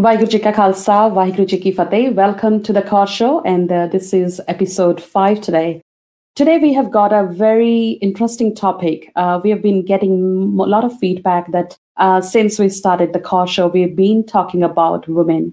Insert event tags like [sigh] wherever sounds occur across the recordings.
Vaheguru Ka Khalsa, Vaheguru Ji Ki Fateh. Welcome to the Kaur Show, and uh, this is episode five today. Today we have got a very interesting topic. Uh, we have been getting a lot of feedback that uh, since we started the Kaur Show, we've been talking about women.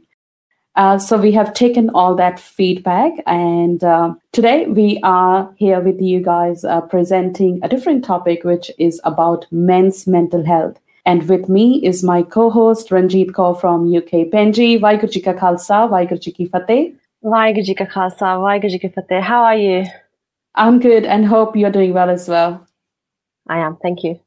Uh, so we have taken all that feedback, and uh, today we are here with you guys uh, presenting a different topic, which is about men's mental health. And with me is my co-host Ranjit Kaur from UK. Penji, Vaheguru Ji Ka Khalsa, Vaheguru Ji Ki Fateh. Vaheguru Ji Ka Khalsa, Vaheguru Ji Ki Fateh. How are you? I'm good and hope you're doing well as well. I am, thank you.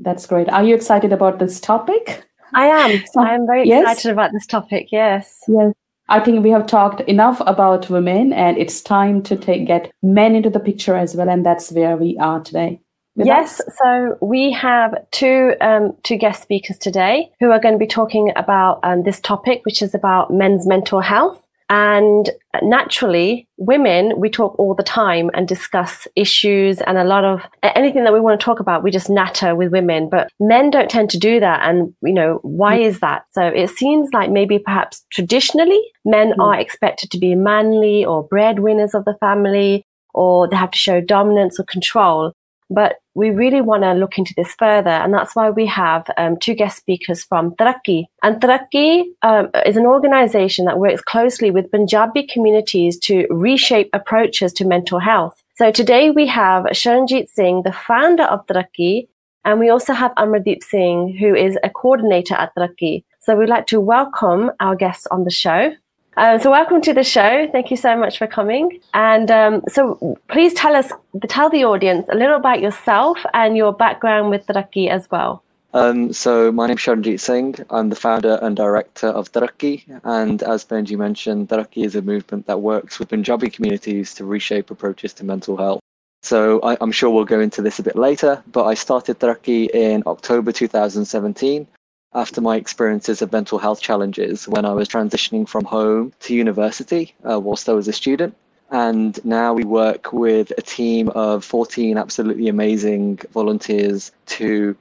That's great. Are you excited about this topic? I am. [laughs] So, I am very Yes? excited about this topic. Yes. Yes. I think we have talked enough about women and it's time to take get men into the picture as well, and that's where we are today. Yes. us. So we have two um, two guest speakers today who are going to be talking about um, this topic, which is about men's mental health. And naturally, women, we talk all the time and discuss issues and a lot of anything that we want to talk about, we just natter with women. But men don't tend to do that. And, you know, why is that? So it seems like maybe perhaps traditionally men Mm. are expected to be manly or breadwinners of the family, or they have to show dominance or control. But we really want to look into this further, and that's why we have um, two guest speakers from Tarakki. And Tarakki um, is an organization that works closely with Punjabi communities to reshape approaches to mental health. So today we have Sharanjit Singh, the founder of Tarakki, and we also have Amardeep Singh, who is a coordinator at Tarakki. So we'd like to welcome our guests on the show. Um, so welcome to the show. Thank you so much for coming. And um, so please tell us, tell the audience a little about yourself and your background with Tarakki as well. Um, so my name is Sharanjit Singh. I'm the founder and director of Tarakki, and as Benji mentioned, Tarakki is a movement that works with Punjabi communities to reshape approaches to mental health. So I, I'm sure we'll go into this a bit later, but I started Tarakki in October 2017 after my experiences of mental health challenges when I was transitioning from home to university uh, whilst I was a student. And now we work with a team of 14 absolutely amazing volunteers to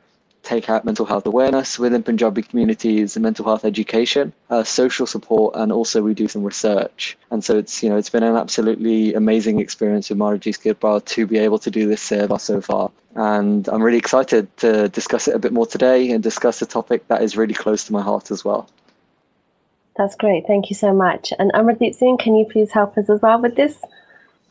take out mental health awareness within Punjabi communities, mental health education, uh, social support, and also we do some research. And so it's you know it's been an absolutely amazing experience with Maharaji Skidbar to be able to do this seva so far. And I'm really excited to discuss it a bit more today and discuss a topic that is really close to my heart as well. That's great. Thank you so much. And Amardeep Singh, can you please help us as well with this?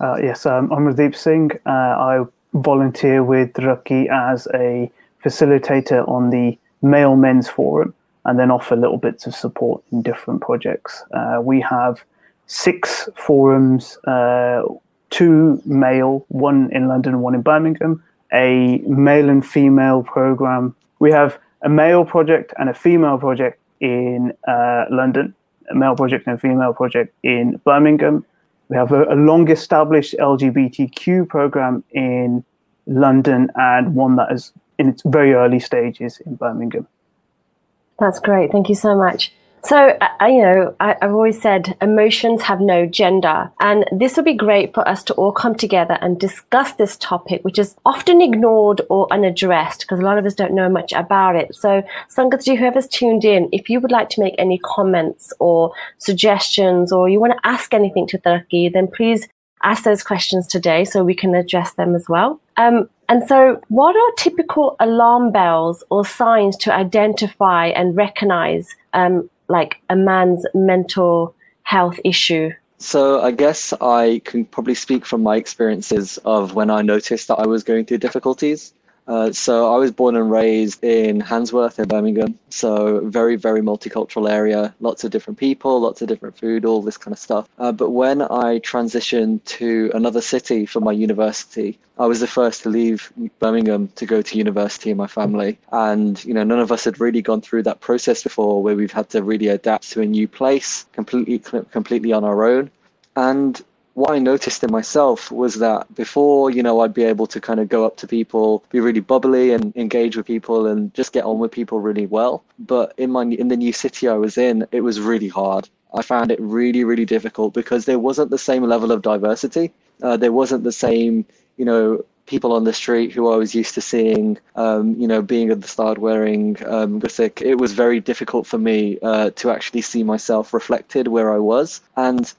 Uh, yes, um, I'm Radeep Singh. Uh, I volunteer with Raki as a facilitator on the Male Men's Forum and then offer little bits of support in different projects. Uh, we have six forums, uh, two male, one in London, one in Birmingham, a male and female program. We have a male project and a female project in uh, London, a male project and a female project in Birmingham. We have a, a long established LGBTQ program in London and one that is in its very early stages in Birmingham. That's great. Thank you so much. So, I, you know, I, I've always said emotions have no gender. And this would be great for us to all come together and discuss this topic, which is often ignored or unaddressed because a lot of us don't know much about it. So, Sangatji, whoever's tuned in, if you would like to make any comments or suggestions or you want to ask anything to Taraki, then please ask those questions today so we can address them as well. Um, and so, what are typical alarm bells or signs to identify and recognize um, like a man's mental health issue? So I guess I can probably speak from my experiences of when I noticed that I was going through difficulties. Uh, so I was born and raised in Handsworth in Birmingham. So very, very multicultural area, lots of different people, lots of different food, all this kind of stuff. Uh, but when I transitioned to another city for my university, I was the first to leave Birmingham to go to university in my family. And, you know, none of us had really gone through that process before where we've had to really adapt to a new place completely, completely on our own. And what I noticed in myself was that before, you know, I'd be able to kind of go up to people, be really bubbly and engage with people and just get on with people really well. But in my in the new city I was in, it was really hard. I found it really, really difficult because there wasn't the same level of diversity. Uh, there wasn't the same, you know, people on the street who I was used to seeing, um, you know, being at the start wearing um, Gusik, it was very difficult for me uh, to actually see myself reflected where I was. And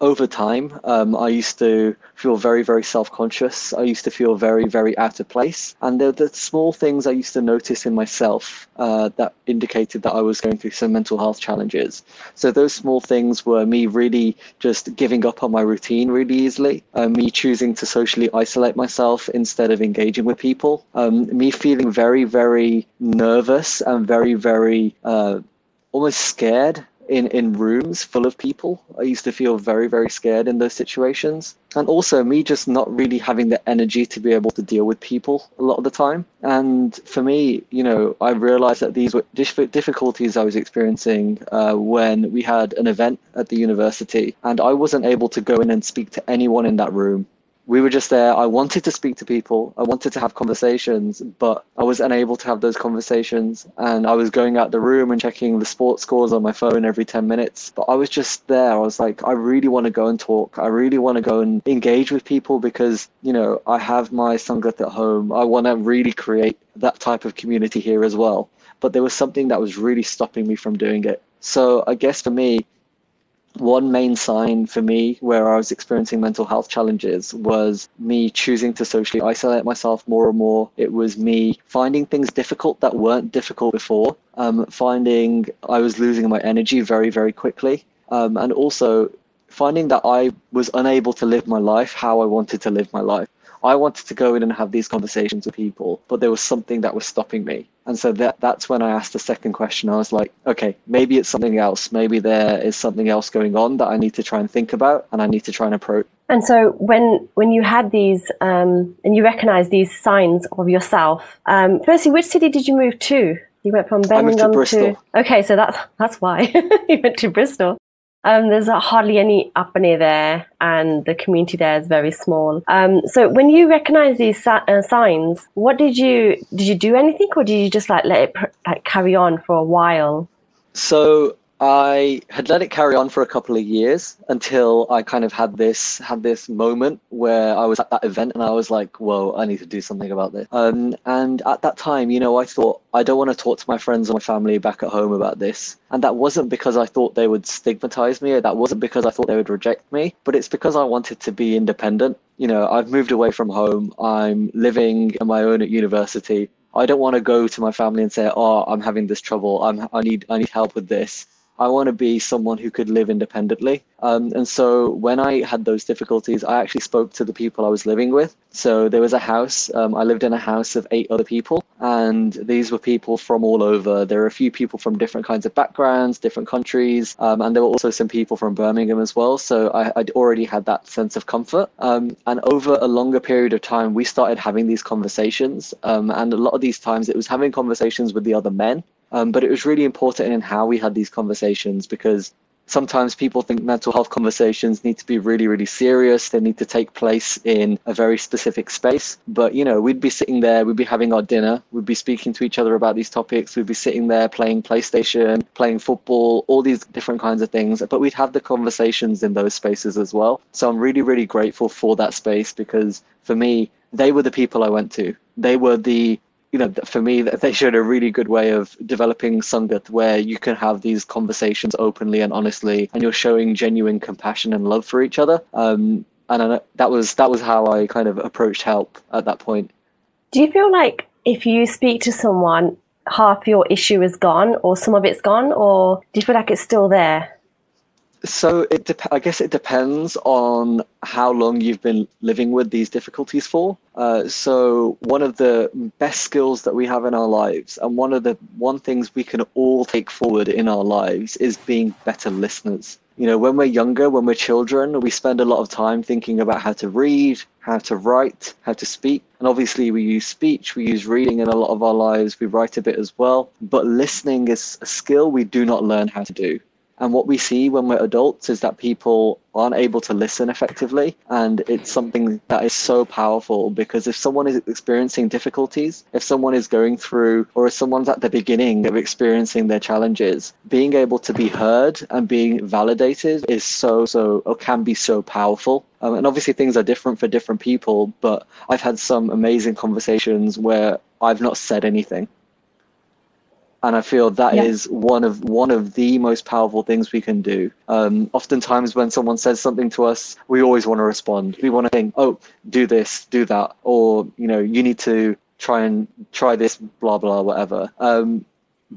over time, um, I used to feel very, very self conscious. I used to feel very, very out of place. And there the small things I used to notice in myself uh, that indicated that I was going through some mental health challenges. So those small things were me really just giving up on my routine really easily, uh, me choosing to socially isolate myself instead of engaging with people, um, me feeling very, very nervous and very, very uh, almost scared in in rooms full of people. I used to feel very very scared in those situations, and also me just not really having the energy to be able to deal with people a lot of the time. And for me, you know, I realized that these were difficulties I was experiencing uh, when we had an event at the university, and I wasn't able to go in and speak to anyone in that room we were just there. I wanted to speak to people. I wanted to have conversations, but I was unable to have those conversations. And I was going out the room and checking the sports scores on my phone every 10 minutes. But I was just there. I was like, I really want to go and talk. I really want to go and engage with people because, you know, I have my Sangat at home. I want to really create that type of community here as well. But there was something that was really stopping me from doing it. So I guess for me, one main sign for me where I was experiencing mental health challenges was me choosing to socially isolate myself more and more. It was me finding things difficult that weren't difficult before, um, finding I was losing my energy very, very quickly, um, and also finding that I was unable to live my life how I wanted to live my life. I wanted to go in and have these conversations with people, but there was something that was stopping me. And so that that's when I asked the second question. I was like, okay, maybe it's something else. Maybe there is something else going on that I need to try and think about and I need to try and approach. And so when when you had these um, and you recognized these signs of yourself, um, firstly, which city did you move to? You went from Birmingham to, to, okay, so that's that's why [laughs] you went to Bristol. Um, there's hardly any apne there, and the community there is very small. Um, so when you recognize these uh, signs, what did you did you do anything, or did you just like let it like carry on for a while? So I had let it carry on for a couple of years until I kind of had this had this moment where I was at that event and I was like, "Whoa, I need to do something about this." Um, and at that time, you know, I thought I don't want to talk to my friends or my family back at home about this, and that wasn't because I thought they would stigmatize me, or that wasn't because I thought they would reject me, but it's because I wanted to be independent. You know, I've moved away from home. I'm living on my own at university. I don't want to go to my family and say, "Oh, I'm having this trouble. I'm I need I need help with this." I want to be someone who could live independently. Um, and so when I had those difficulties, I actually spoke to the people I was living with. So there was a house, um, I lived in a house of eight other people, and these were people from all over. There were a few people from different kinds of backgrounds, different countries, um, and there were also some people from Birmingham as well. So I, would already had that sense of comfort. Um, and over a longer period of time, we started having these conversations. Um, and a lot of these times, it was having conversations with the other men um, but it was really important in how we had these conversations because sometimes people think mental health conversations need to be really, really serious. They need to take place in a very specific space. But, you know, we'd be sitting there, we'd be having our dinner, we'd be speaking to each other about these topics, we'd be sitting there playing PlayStation, playing football, all these different kinds of things. But we'd have the conversations in those spaces as well. So I'm really, really grateful for that space because for me, they were the people I went to. They were the you know, for me, they showed a really good way of developing Sangat where you can have these conversations openly and honestly, and you're showing genuine compassion and love for each other. Um, and that was that was how I kind of approached help at that point. Do you feel like if you speak to someone, half your issue is gone, or some of it's gone, or do you feel like it's still there? So it de- I guess it depends on how long you've been living with these difficulties for. Uh, so one of the best skills that we have in our lives, and one of the one things we can all take forward in our lives, is being better listeners. You know, when we're younger, when we're children, we spend a lot of time thinking about how to read, how to write, how to speak. And obviously, we use speech, we use reading in a lot of our lives, we write a bit as well. But listening is a skill we do not learn how to do And what we see when we're adults is that people aren't able to listen effectively. And it's something that is so powerful because if someone is experiencing difficulties, if someone is going through, or if someone's at the beginning of experiencing their challenges, being able to be heard and being validated is so, so, or can be so powerful. Um, and obviously, things are different for different people, but I've had some amazing conversations where I've not said anything and I feel that yeah. is one of one of the most powerful things we can do. Um, oftentimes, when someone says something to us, we always want to respond. We want to think, "Oh, do this, do that," or you know, you need to try and try this, blah blah, whatever. Um,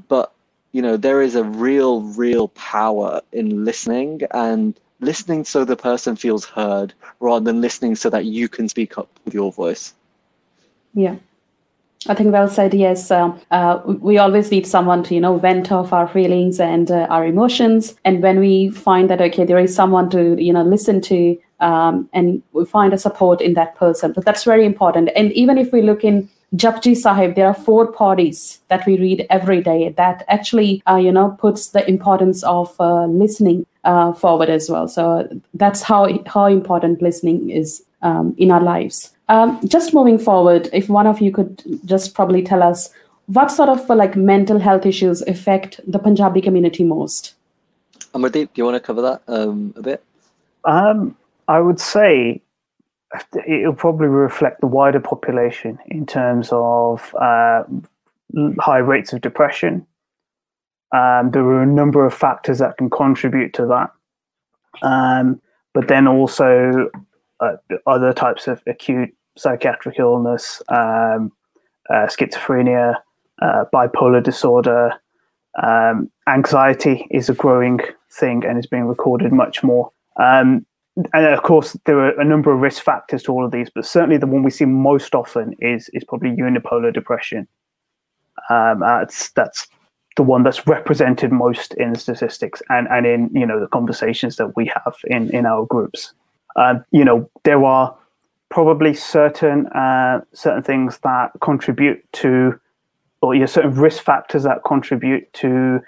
but you know, there is a real, real power in listening and listening so the person feels heard, rather than listening so that you can speak up with your voice. Yeah. I think well said. Yes, uh, uh, we always need someone to you know vent off our feelings and uh, our emotions. And when we find that okay, there is someone to you know listen to, um, and we find a support in that person. But that's very important. And even if we look in Japji Sahib, there are four pauris that we read every day that actually, uh, you know, puts the importance of uh, listening uh, forward as well. So that's how how important listening is um, in our lives. Um, just moving forward, if one of you could just probably tell us what sort of uh, like mental health issues affect the Punjabi community most? Amardeep, do you want to cover that um, a bit? Um, I would say it'll probably reflect the wider population in terms of uh, high rates of depression. Um, there are a number of factors that can contribute to that. Um, but then also uh, other types of acute psychiatric illness, um, uh, schizophrenia, uh, bipolar disorder, um, anxiety is a growing thing and is being recorded much more. Um, and of course, there are a number of risk factors to all of these, but certainly the one we see most often is is probably unipolar depression. Um, that's that's the one that's represented most in statistics and, and in you know the conversations that we have in in our groups. Um, you know, there are probably certain uh, certain things that contribute to, or you know, certain risk factors that contribute to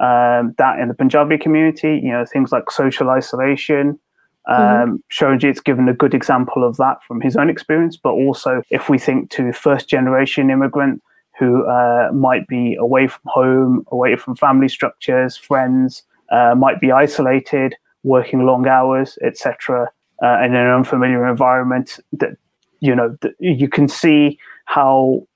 um, that in the Punjabi community. You know, things like social isolation. Um, mm-hmm. given a good example of that from his own experience, but also if we think to first generation immigrant who uh, might be away from home, away from family structures, friends, uh, might be isolated, working long hours, etc uh, in an unfamiliar environment that you know that you can see how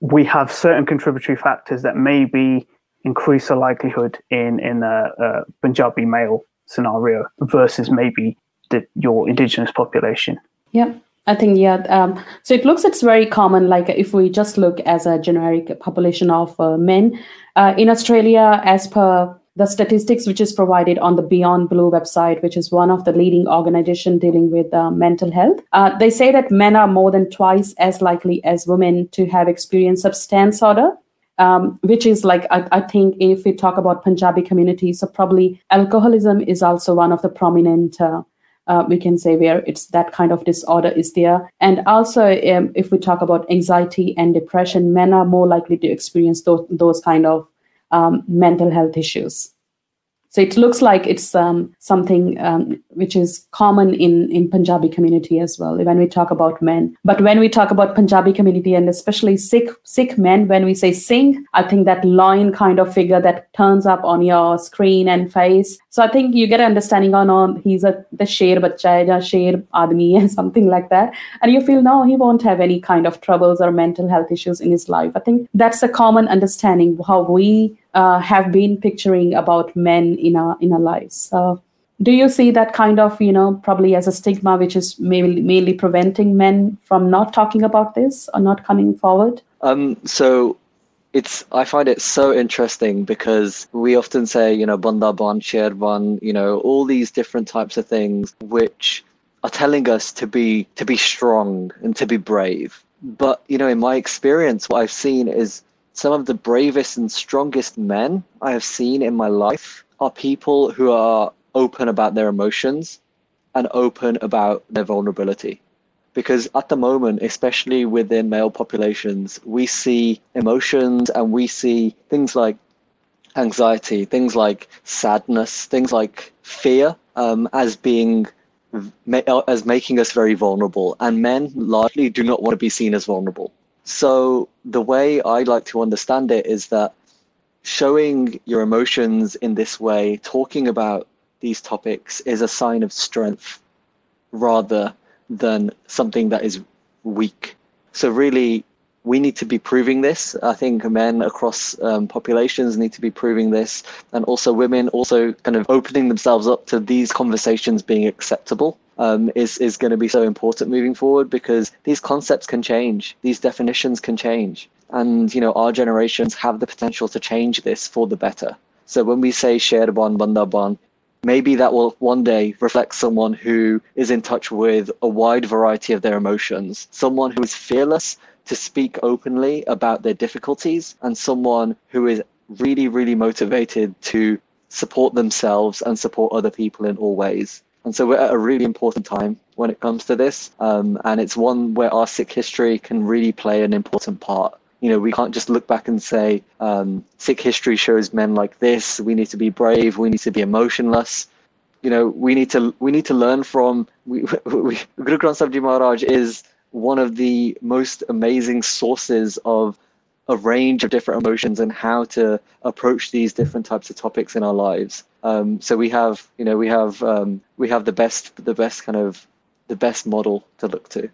we have certain contributory factors that maybe increase the likelihood in in a, a Punjabi male scenario versus maybe the, your indigenous population. Yeah. I think yeah. Um, so it looks it's very common. Like if we just look as a generic population of uh, men uh, in Australia, as per the statistics which is provided on the Beyond Blue website, which is one of the leading organization dealing with uh, mental health, uh, they say that men are more than twice as likely as women to have experienced substance order. Um, which is like I, I, think if we talk about Punjabi community, so probably alcoholism is also one of the prominent. Uh, uh, we can say where it's that kind of disorder is there, and also um, if we talk about anxiety and depression, men are more likely to experience those, those kind of um, mental health issues. So it looks like it's um, something um, which is common in, in Punjabi community as well when we talk about men. But when we talk about Punjabi community and especially Sikh Sikh men, when we say Singh, I think that lion kind of figure that turns up on your screen and face. So I think you get an understanding on on he's a the sher bacha hai, sher admi and [laughs] something like that, and you feel no, he won't have any kind of troubles or mental health issues in his life. I think that's a common understanding how we uh, have been picturing about men in our in our lives. Do you see that kind of you know probably as a stigma, which is mainly mainly preventing men from not talking about this or not coming forward? Um, so it's I find it so interesting because we often say you know banda ban sherban you know all these different types of things which are telling us to be to be strong and to be brave but you know in my experience what I've seen is some of the bravest and strongest men I have seen in my life are people who are open about their emotions and open about their vulnerability. Because at the moment, especially within male populations, we see emotions and we see things like anxiety, things like sadness, things like fear um, as being as making us very vulnerable. And men largely do not want to be seen as vulnerable. So the way I like to understand it is that showing your emotions in this way, talking about these topics, is a sign of strength rather than something that is weak. So really, we need to be proving this. I think men across um, populations need to be proving this, and also women also kind of opening themselves up to these conversations being acceptable. Um, is is going to be so important moving forward because these concepts can change, these definitions can change, and you know our generations have the potential to change this for the better. So when we say shared Sherban Bandaban, maybe that will one day reflect someone who is in touch with a wide variety of their emotions, someone who is fearless to speak openly about their difficulties and someone who is really, really motivated to support themselves and support other people in all ways. And so we're at a really important time when it comes to this. Um, and it's one where our Sikh history can really play an important part. You know, we can't just look back and say, um, Sikh history shows men like this. We need to be brave. We need to be emotionless. You know, we need to we need to learn from. We, [laughs] we, Guru Granth Sahib Ji Maharaj is one of the most amazing sources of a range of different emotions and how to approach these different types of topics in our lives. Um, so we have, you know, we have um, we have the best, the best kind of the best model to look to.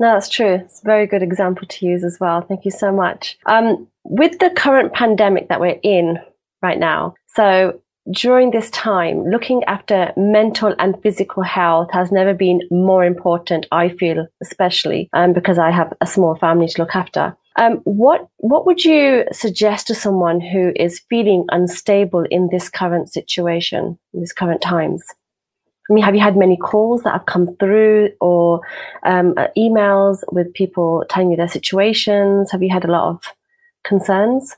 No, that's true. It's a very good example to use as well. Thank you so much. Um, with the current pandemic that we're in right now, so during this time, looking after mental and physical health has never been more important, I feel, especially um, because I have a small family to look after. Um, what what would you suggest to someone who is feeling unstable in this current situation, in these current times? I mean, have you had many calls that have come through or um, uh, emails with people telling you their situations? Have you had a lot of concerns?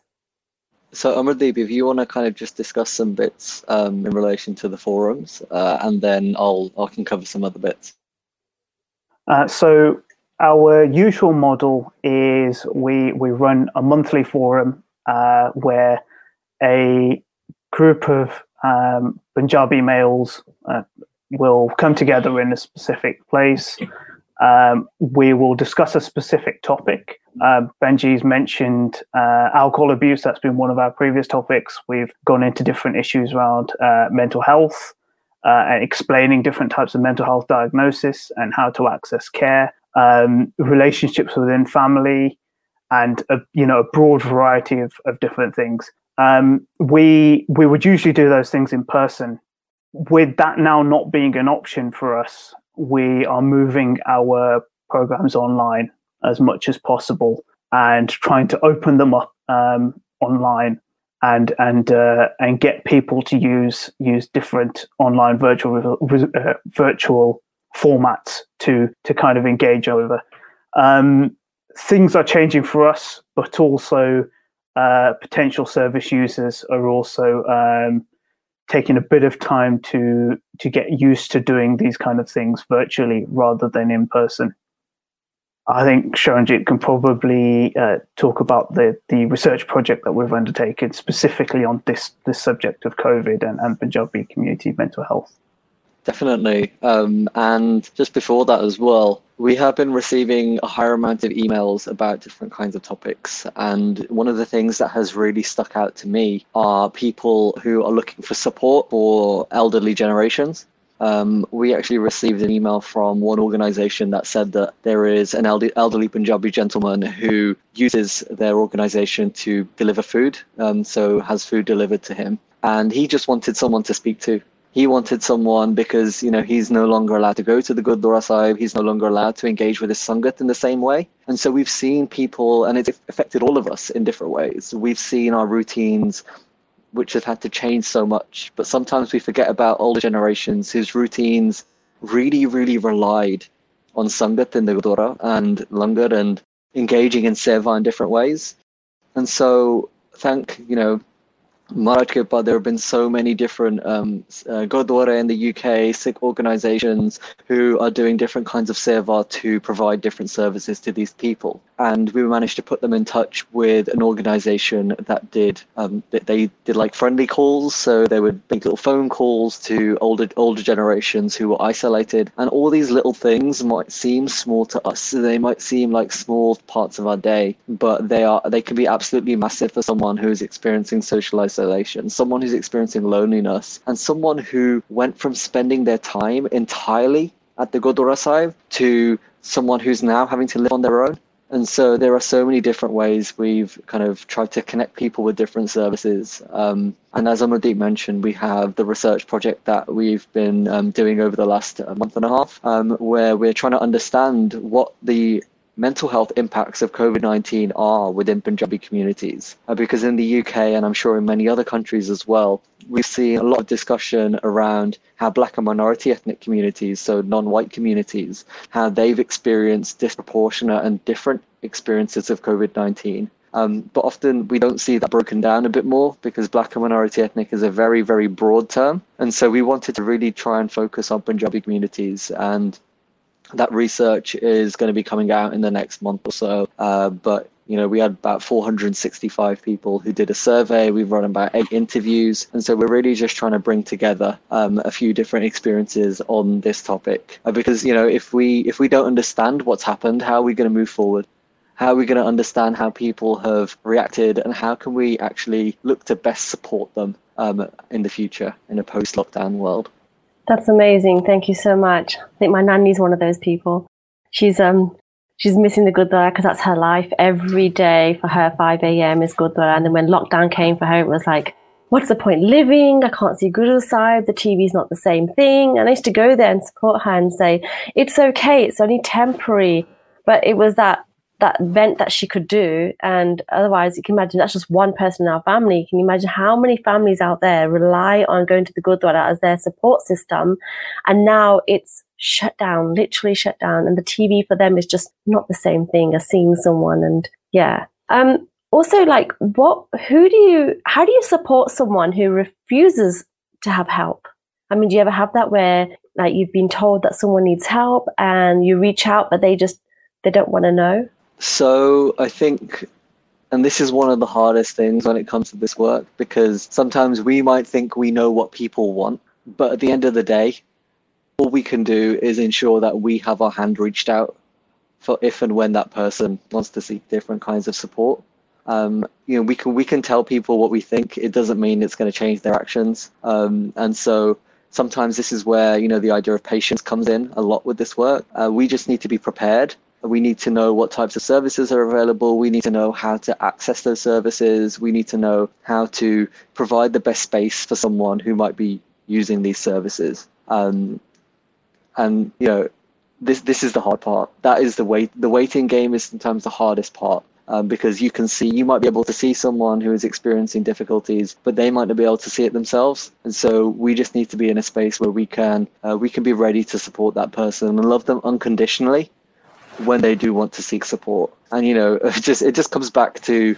So, Amardeep, if you want to kind of just discuss some bits um, in relation to the forums, uh, and then I'll I can cover some other bits. Uh, so, our usual model is we we run a monthly forum uh, where a group of um, Punjabi males uh, will come together in a specific place um, we will discuss a specific topic. Uh, Benji's mentioned uh, alcohol abuse. That's been one of our previous topics. We've gone into different issues around uh, mental health uh, and explaining different types of mental health diagnosis and how to access care, um, relationships within family, and a, you know a broad variety of, of different things. Um, we we would usually do those things in person. With that now not being an option for us, we are moving our programs online as much as possible and trying to open them up um, online and and uh, and get people to use use different online virtual uh, virtual formats to to kind of engage over. Um, things are changing for us, but also uh, potential service users are also um, taking a bit of time to to get used to doing these kind of things virtually rather than in person. I think Sharanjit can probably uh, talk about the, the research project that we've undertaken specifically on this this subject of COVID and, and Punjabi community mental health. Definitely. Um, and just before that as well, we have been receiving a higher amount of emails about different kinds of topics. And one of the things that has really stuck out to me are people who are looking for support for elderly generations. Um, we actually received an email from one organization that said that there is an elderly Punjabi gentleman who uses their organization to deliver food, um, so has food delivered to him. And he just wanted someone to speak to he wanted someone because you know he's no longer allowed to go to the Gurdwara Sahib. He's no longer allowed to engage with his sangat in the same way. And so we've seen people, and it's affected all of us in different ways. We've seen our routines, which have had to change so much. But sometimes we forget about older generations whose routines really, really relied on sangat in the Gurdwara and langar and engaging in seva in different ways. And so thank you know Maharaj Kripa, there have been so many different um, uh, Gurdwara in the UK, Sikh organizations who are doing different kinds of seva to provide different services to these people. And we managed to put them in touch with an organization that did, um, they did like friendly calls. So they would make little phone calls to older, older generations who were isolated. And all these little things might seem small to us. They might seem like small parts of our day, but they are, they can be absolutely massive for someone who is experiencing socialized isolation, someone who's experiencing loneliness, and someone who went from spending their time entirely at the Gurdwara Sahib to someone who's now having to live on their own. And so there are so many different ways we've kind of tried to connect people with different services. Um, and as Amardeep mentioned, we have the research project that we've been um, doing over the last month and a half, um, where we're trying to understand what the mental health impacts of COVID 19 are within Punjabi communities. Uh, because in the UK, and I'm sure in many other countries as well, we've seen a lot of discussion around how black and minority ethnic communities, so non white communities, how they've experienced disproportionate and different experiences of COVID 19. Um, but often we don't see that broken down a bit more because black and minority ethnic is a very, very broad term. And so we wanted to really try and focus on Punjabi communities and that research is going to be coming out in the next month or so. Uh, but you know, we had about 465 people who did a survey. We've run about eight interviews, and so we're really just trying to bring together um, a few different experiences on this topic. Uh, because you know, if we if we don't understand what's happened, how are we going to move forward? How are we going to understand how people have reacted, and how can we actually look to best support them um, in the future in a post-lockdown world? That's amazing. Thank you so much. I think my nanny's one of those people. She's um she's missing the Gurdwara because that's her life. Every day for her, 5 a.m. is Gurdwara. And then when lockdown came for her, it was like, what's the point living? I can't see Guru Sahib. The TV's not the same thing. And I used to go there and support her and say, it's okay. It's only temporary. But it was that that vent that she could do. And otherwise, you can imagine that's just one person in our family. Can you imagine how many families out there rely on going to the Gurdwara as their support system? And now it's shut down, literally shut down. And the TV for them is just not the same thing as seeing someone. And yeah. Um, also, like, what, who do you, how do you support someone who refuses to have help? I mean, do you ever have that where, like, you've been told that someone needs help and you reach out, but they just, they don't want to know? So I think, and this is one of the hardest things when it comes to this work, because sometimes we might think we know what people want, but at the end of the day, all we can do is ensure that we have our hand reached out for if and when that person wants to seek different kinds of support. Um, you know, we can we can tell people what we think. It doesn't mean it's going to change their actions. Um, and so sometimes this is where you know the idea of patience comes in a lot with this work. Uh, we just need to be prepared we need to know what types of services are available. We need to know how to access those services. We need to know how to provide the best space for someone who might be using these services. Um, and you know, this this is the hard part. That is the wait. The waiting game is sometimes the hardest part. Um, because you can see you might be able to see someone who is experiencing difficulties but they might not be able to see it themselves and so we just need to be in a space where we can uh, we can be ready to support that person and love them unconditionally when they do want to seek support. And you know, [laughs] it just it just comes back to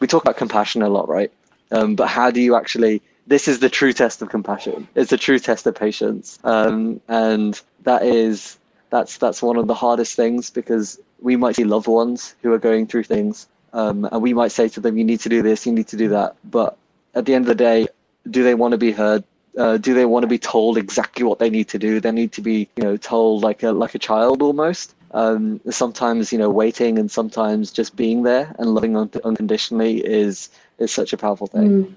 we talk about compassion a lot, right? Um, but how do you actually? This is the true test of compassion. It's the true test of patience, um, and that is that's that's one of the hardest things because we might see loved ones who are going through things, um, and we might say to them, "You need to do this, you need to do that." But at the end of the day, do they want to be heard? Uh, do they want to be told exactly what they need to do? They need to be, you know, told like a like a child almost um, sometimes you know waiting and sometimes just being there and loving un- unconditionally is is such a powerful thing. Mm.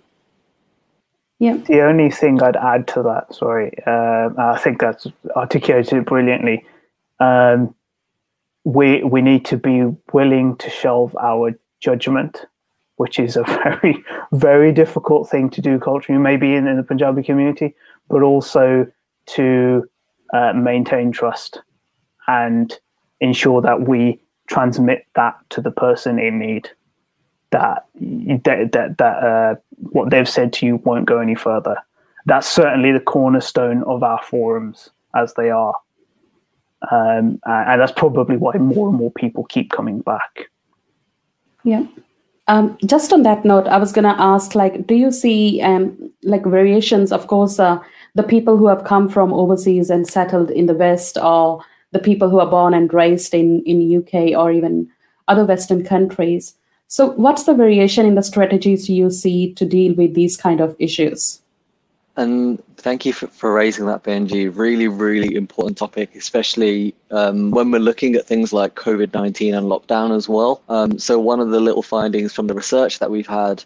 Yeah. The only thing I'd add to that, sorry, uh, I think that's articulated brilliantly. Um, we we need to be willing to shelve our judgment, which is a [laughs] very very difficult thing to do culturally, maybe in, in the Punjabi community, but also to uh, maintain trust and ensure that we transmit that to the person in need. That that that, uh, what they've said to you won't go any further. That's certainly the cornerstone of our forums as they are, um, and that's probably why more and more people keep coming back. Yeah. Um, just on that note, I was going to ask, like, do you see um, like variations? Of course, uh, the people who have come from overseas and settled in the West, or the people who are born and raised in in UK or even other Western countries. So, what's the variation in the strategies you see to deal with these kind of issues? And thank you for, for raising that, Benji. Really, really important topic, especially um, when we're looking at things like COVID 19 and lockdown as well. Um, so, one of the little findings from the research that we've had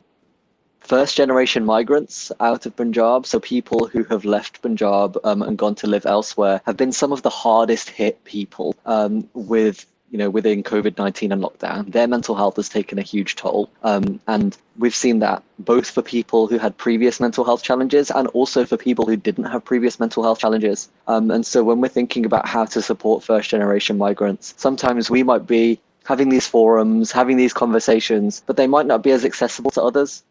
first generation migrants out of Punjab, so people who have left Punjab um, and gone to live elsewhere, have been some of the hardest hit people um, with you know, within COVID 19 and lockdown, their mental health has taken a huge toll. Um, and we've seen that both for people who had previous mental health challenges and also for people who didn't have previous mental health challenges. Um, and so when we're thinking about how to support first generation migrants, sometimes we might be having these forums, having these conversations, but they might not be as accessible to others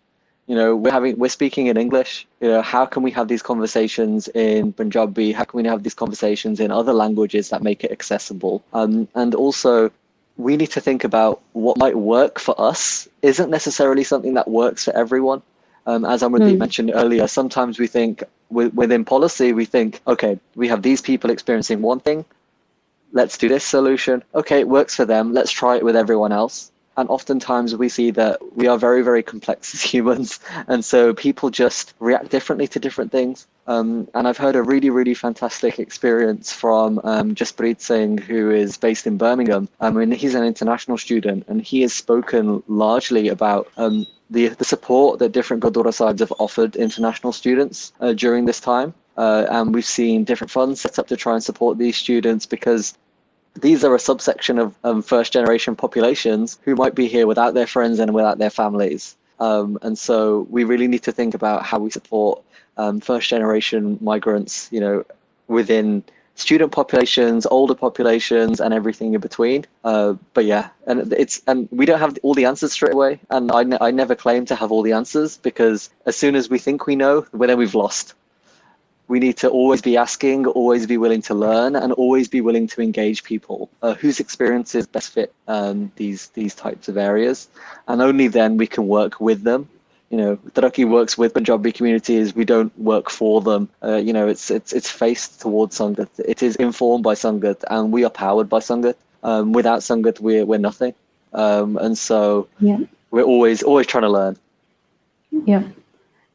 you know we're having we're speaking in english you know how can we have these conversations in punjabi how can we have these conversations in other languages that make it accessible um, and also we need to think about what might work for us isn't necessarily something that works for everyone um, as Amardeep mm. mentioned earlier, sometimes we think within policy, we think, okay, we have these people experiencing one thing. Let's do this solution. Okay, it works for them. Let's try it with everyone else and oftentimes we see that we are very very complex [laughs] as humans and so people just react differently to different things um, and I've heard a really, really fantastic experience from um, Jaspreet Singh, who is based in Birmingham. I mean, he's an international student, and he has spoken largely about um, the the support that different Gurdwara Sahibs have offered international students uh, during this time. Uh, and we've seen different funds set up to try and support these students because these are a subsection of um, first generation populations who might be here without their friends and without their families. Um, and so we really need to think about how we support um, first generation migrants, you know, within student populations, older populations, and everything in between. Uh, but yeah, and it's and we don't have all the answers straight away. And I, I never claim to have all the answers because as soon as we think we know, well, then we've lost we need to always be asking, always be willing to learn, and always be willing to engage people uh, whose experiences best fit um, these these types of areas, and only then we can work with them. You know, Taraqi works with Punjabi communities. We don't work for them. Uh, you know, it's it's it's faced towards Sangat. It is informed by Sangat, and we are powered by Sangat. Um, without Sangat, we're we're nothing. Um, and so yeah. we're always always trying to learn. Yeah.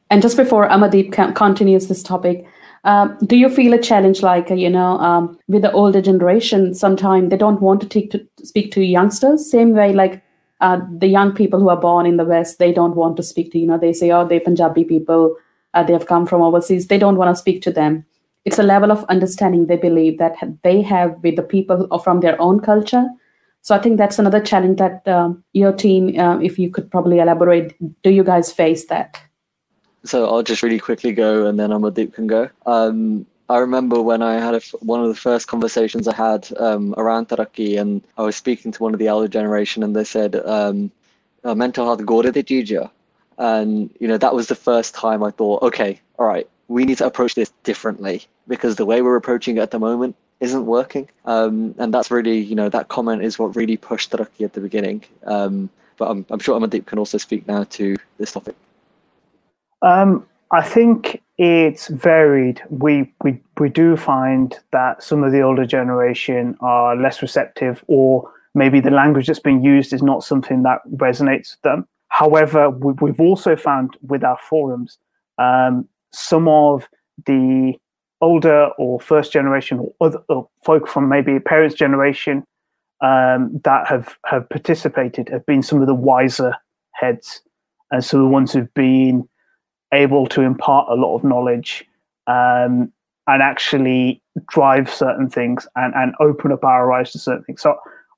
And just before Amardeep continues this topic, um, do you feel a challenge like, you know, um, with the older generation, sometimes they don't want to, take to speak to youngsters? Same way, like uh, the young people who are born in the West, they don't want to speak to, you know, they say, oh, they're Punjabi people, uh, they have come from overseas, they don't want to speak to them. It's a level of understanding they believe that they have with the people from their own culture. So I think that's another challenge that um, your team, uh, if you could probably elaborate, do you guys face that? So I'll just really quickly go, and then Amardeep can go. Um, I remember when I had a, one of the first conversations I had um, around Taraki, and I was speaking to one of the elder generation, and they said, um, uh, "Mental health gore de and you know that was the first time I thought, okay, all right, we need to approach this differently because the way we're approaching it at the moment isn't working. Um, and that's really, you know, that comment is what really pushed Taraki at the beginning. Um, but I'm, I'm sure Amardeep can also speak now to this topic. Um, I think it's varied. We, we we do find that some of the older generation are less receptive, or maybe the language that's being used is not something that resonates with them. However, we, have also found with our forums um, some of the older or first generation or other or folk from maybe parents' generation um, that have have participated have been some of the wiser heads and of the ones who've been able to impart a lot of knowledge um, and actually drive certain things and, and open up our eyes to certain things. So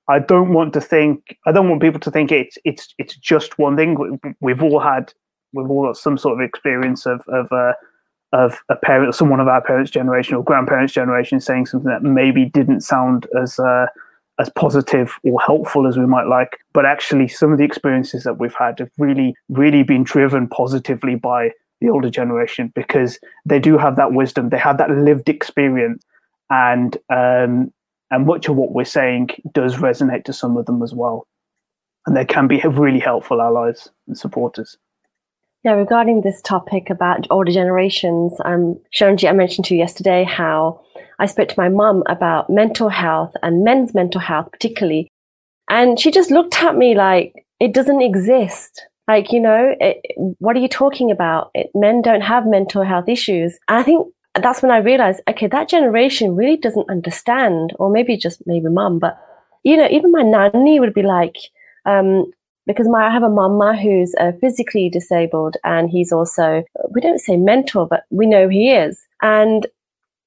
I don't want to think I don't want people to think it's it's it's just one thing. We've all had we've all got some sort of experience of of uh, of a parent, someone of our parents' generation or grandparents' generation saying something that maybe didn't sound as uh, as positive or helpful as we might like, but actually some of the experiences that we've had have really really been driven positively by the older generation because they do have that wisdom, they have that lived experience, and um, and much of what we're saying does resonate to some of them as well. and they can be really helpful allies and supporters. Yeah, regarding this topic about older generations, um, Sharonji, I mentioned to you yesterday how I spoke to my mum about mental health and men's mental health, particularly. And she just looked at me like, it doesn't exist. Like, you know, it, what are you talking about? It, men don't have mental health issues. And I think that's when I realized, okay, that generation really doesn't understand, or maybe just maybe mum, but, you know, even my nanny would be like, um, because my, I have a mama who's uh, physically disabled and he's also, we don't say mental, but we know he is. And,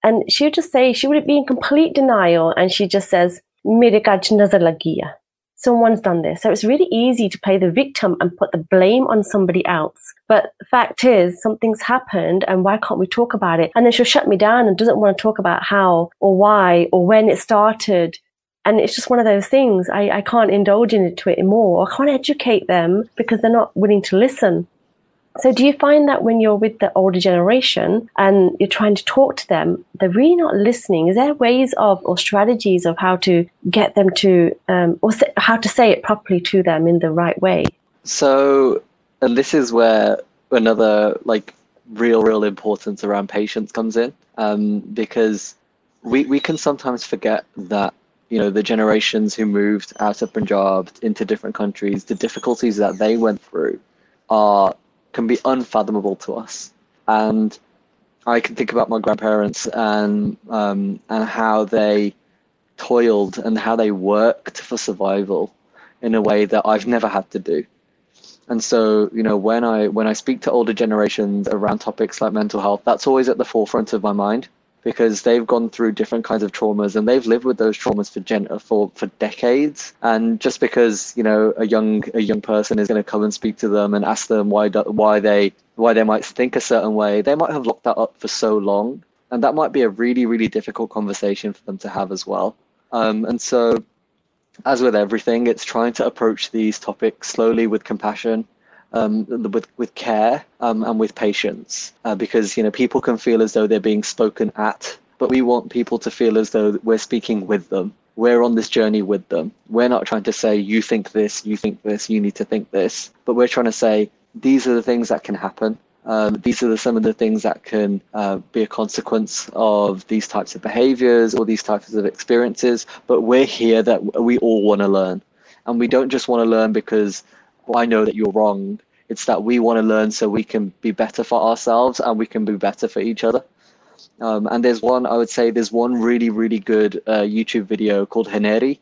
and she would just say, she would be in complete denial and she just says, nazar lagiya. Someone's done this. So it's really easy to play the victim and put the blame on somebody else. But the fact is, something's happened and why can't we talk about it? And then she'll shut me down and doesn't want to talk about how or why or when it started and it's just one of those things I, I can't indulge into it more. I can't educate them because they're not willing to listen. So do you find that when you're with the older generation and you're trying to talk to them they're really not listening? Is there ways of or strategies of how to get them to um, or how to say it properly to them in the right way? So and this is where another like real real importance around patience comes in um, because we, we can sometimes forget that you know the generations who moved out of Punjab into different countries, the difficulties that they went through are can be unfathomable to us. And I can think about my grandparents and um, and how they toiled and how they worked for survival in a way that I've never had to do. And so, you know, when I when I speak to older generations around topics like mental health, that's always at the forefront of my mind because they've gone through different kinds of traumas and they've lived with those traumas for gen- for for decades. And just because you know a young a young person is going to come and speak to them and ask them why why they why they might think a certain way they might have locked that up for so long. And that might be a really really difficult conversation for them to have as well. Um, and so as with everything it's trying to approach these topics slowly with compassion um, with with care um, and with patience, uh, because you know people can feel as though they're being spoken at, but we want people to feel as though we're speaking with them. We're on this journey with them. We're not trying to say you think this, you think this, you need to think this, but we're trying to say these are the things that can happen. Um, these are the, some of the things that can uh, be a consequence of these types of behaviors or these types of experiences. But we're here that we all want to learn, and we don't just want to learn because I know that you're wrong. It's that we want to learn so we can be better for ourselves and we can be better for each other. Um, and there's one, I would say, there's one really, really good uh, YouTube video called Haneri.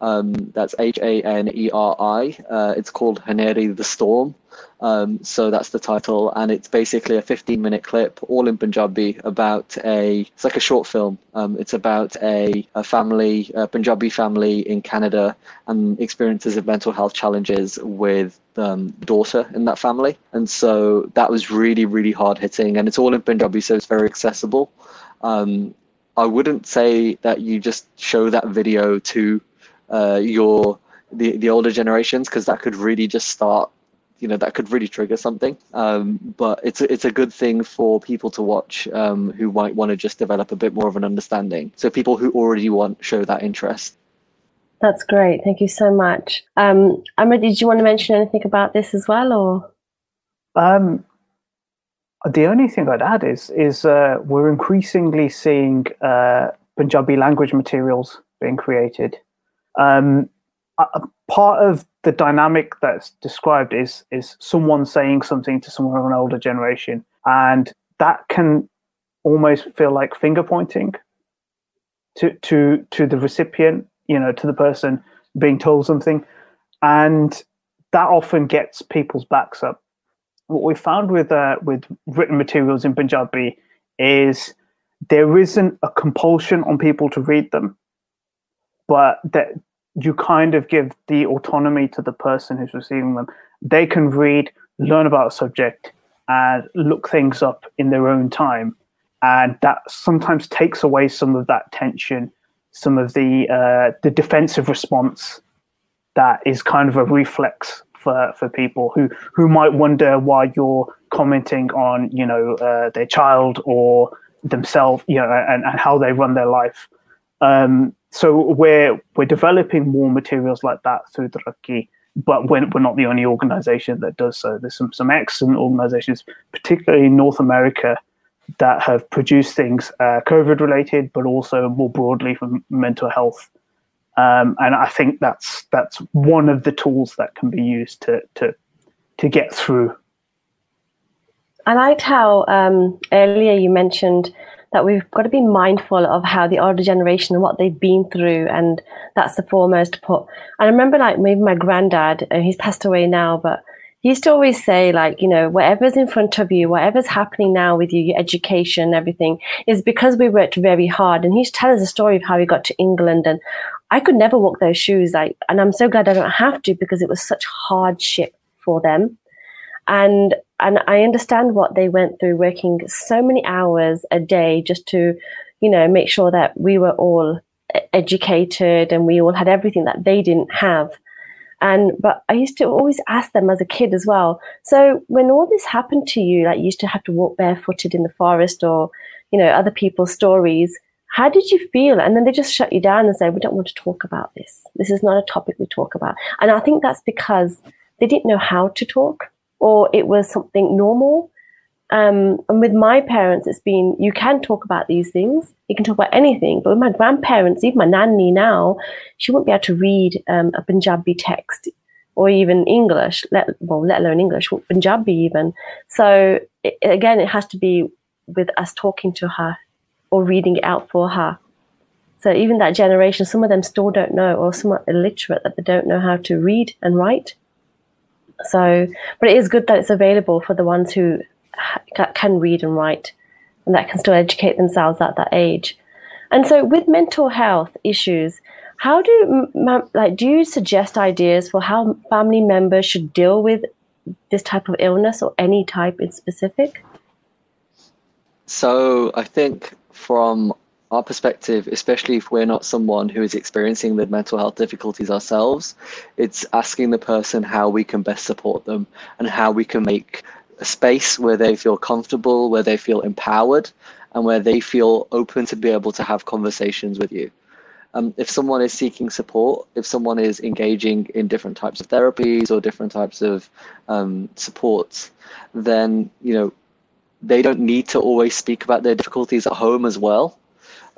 Um, that's H A N E R I. Uh, it's called Haneri the Storm. Um, so that's the title, and it's basically a 15 minute clip, all in Punjabi, about a. It's like a short film. Um, it's about a, a family, a Punjabi family in Canada, and experiences of mental health challenges with um, daughter in that family. And so that was really, really hard hitting, and it's all in Punjabi, so it's very accessible. Um, I wouldn't say that you just show that video to uh, your the the older generations because that could really just start you know that could really trigger something. Um, but it's a, it's a good thing for people to watch um, who might want to just develop a bit more of an understanding. So people who already want show that interest. That's great. Thank you so much. Um Amrit, did you want to mention anything about this as well or? Um the only thing I'd add is is uh, we're increasingly seeing uh, Punjabi language materials being created. Um, a part of the dynamic that's described is is someone saying something to someone of an older generation, and that can almost feel like finger pointing to to to the recipient, you know, to the person being told something, and that often gets people's backs up. What we found with uh, with written materials in Punjabi is there isn't a compulsion on people to read them, but that you kind of give the autonomy to the person who's receiving them. They can read, learn about a subject, and look things up in their own time. And that sometimes takes away some of that tension, some of the uh, the defensive response that is kind of a reflex for, for people who, who might wonder why you're commenting on you know uh, their child or themselves, you know, and, and how they run their life. Um, so we're we're developing more materials like that through Taraki but we're, we're not the only organization that does so. There's some, some excellent organizations, particularly in North America, that have produced things uh, COVID related, but also more broadly for mental health. Um, and I think that's that's one of the tools that can be used to to to get through. I liked how um, earlier you mentioned that we've got to be mindful of how the older generation and what they've been through, and that's the foremost put. And I remember, like maybe my granddad, uh, he's passed away now, but he used to always say, like, you know, whatever's in front of you, whatever's happening now with you, your education, everything, is because we worked very hard. And he used to tell us a story of how he got to England, and I could never walk those shoes. Like, and I'm so glad I don't have to because it was such hardship for them and and I understand what they went through working so many hours a day just to you know make sure that we were all educated and we all had everything that they didn't have. And but I used to always ask them as a kid as well so when all this happened to you like you used to have to walk barefooted in the forest or you know other people's stories how did you feel? And then they just shut you down and say we don't want to talk about this. This is not a topic we talk about. And i think that's because they didn't know how to talk or it was something normal. Um, and with my parents, it's been you can talk about these things, you can talk about anything. But with my grandparents, even my nanny now, she wouldn't be able to read um, a Punjabi text or even English, let well, let alone English, Punjabi even. So it, again, it has to be with us talking to her or reading it out for her. So even that generation, some of them still don't know, or some are illiterate that they don't know how to read and write. So, but it is good that it's available for the ones who can read and write and that can still educate themselves at that age. And so, with mental health issues, how do like do you suggest ideas for how family members should deal with this type of illness or any type in specific? So, I think from our perspective, especially if we're not someone who is experiencing the mental health difficulties ourselves, it's asking the person how we can best support them and how we can make a space where they feel comfortable, where they feel empowered, and where they feel open to be able to have conversations with you. Um, if someone is seeking support, if someone is engaging in different types of therapies or different types of um, supports, then you know they don't need to always speak about their difficulties at home as well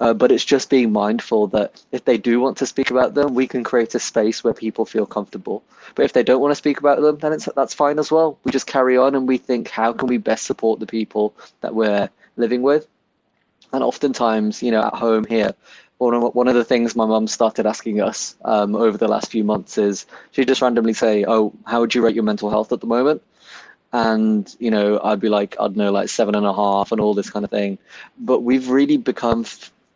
uh, but it's just being mindful that if they do want to speak about them, we can create a space where people feel comfortable. But if they don't want to speak about them, then that's fine as well. We just carry on and we think, how can we best support the people that we're living with? And oftentimes, you know, at home here, one of, one of the things my mum started asking us um, over the last few months is she'd just randomly say, "Oh, how would you rate your mental health at the moment?" And you know, I'd be like, I don't know, like seven and a half, and all this kind of thing. But we've really become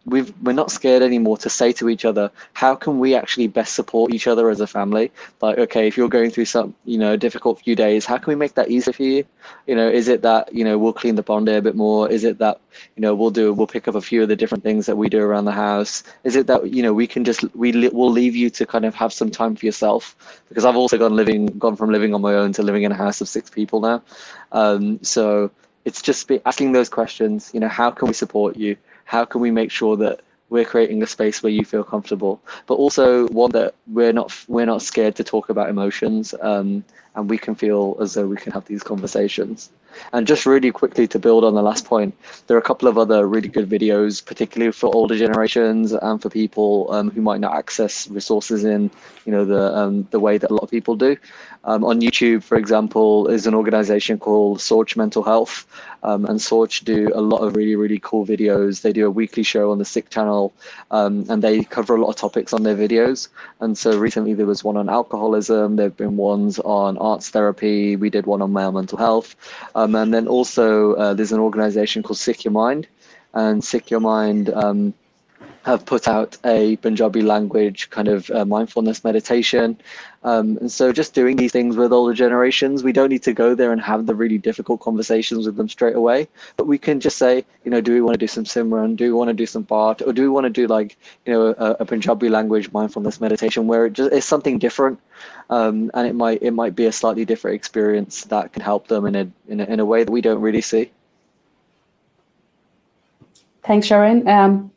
we've we're not scared anymore to say to each other how can we actually best support each other as a family? Like okay if you're going through some you know difficult few days how can we make that easier for you? You know is it that you know we'll clean the pond a bit more? Is it that you know we'll do we'll pick up a few of the different things that we do around the house? Is it that you know we can just we will leave you to kind of have some time for yourself? Because i've also gone living gone from living on my own to living in a house of six people now. Um, so it's just be asking those questions you know how can we support you how can we make sure that we're creating a space where you feel comfortable, but also one that we're not we're not scared to talk about emotions, um, and we can feel as though we can have these conversations. And just really quickly to build on the last point, there are a couple of other really good videos, particularly for older generations and for people um, who might not access resources in, you know, the um, the way that a lot of people do. Um, on YouTube, for example, is an organization called Sorge Mental Health, um, and Sorge do a lot of really really cool videos. They do a weekly show on the Sikh channel, um, and they cover a lot of topics on their videos. And so recently there was one on alcoholism. There've been ones on arts therapy. We did one on male mental health. Um, and then also uh, there's an organization called Sikh Your Mind, and Sikh Your Mind um, have put out a Punjabi language kind of uh, mindfulness meditation. Um, and so just doing these things with older generations, we don't need to go there and have the really difficult conversations with them straight away. But we can just say, you know, do we want to do some Simran? Do we want to do some Paath? Or do we want to do like, you know, a, a Punjabi language mindfulness meditation where it just is something different? Um, and it might it might be a slightly different experience that can help them in a, in a, in a way that we don't really see. Thanks, Sharon. Um,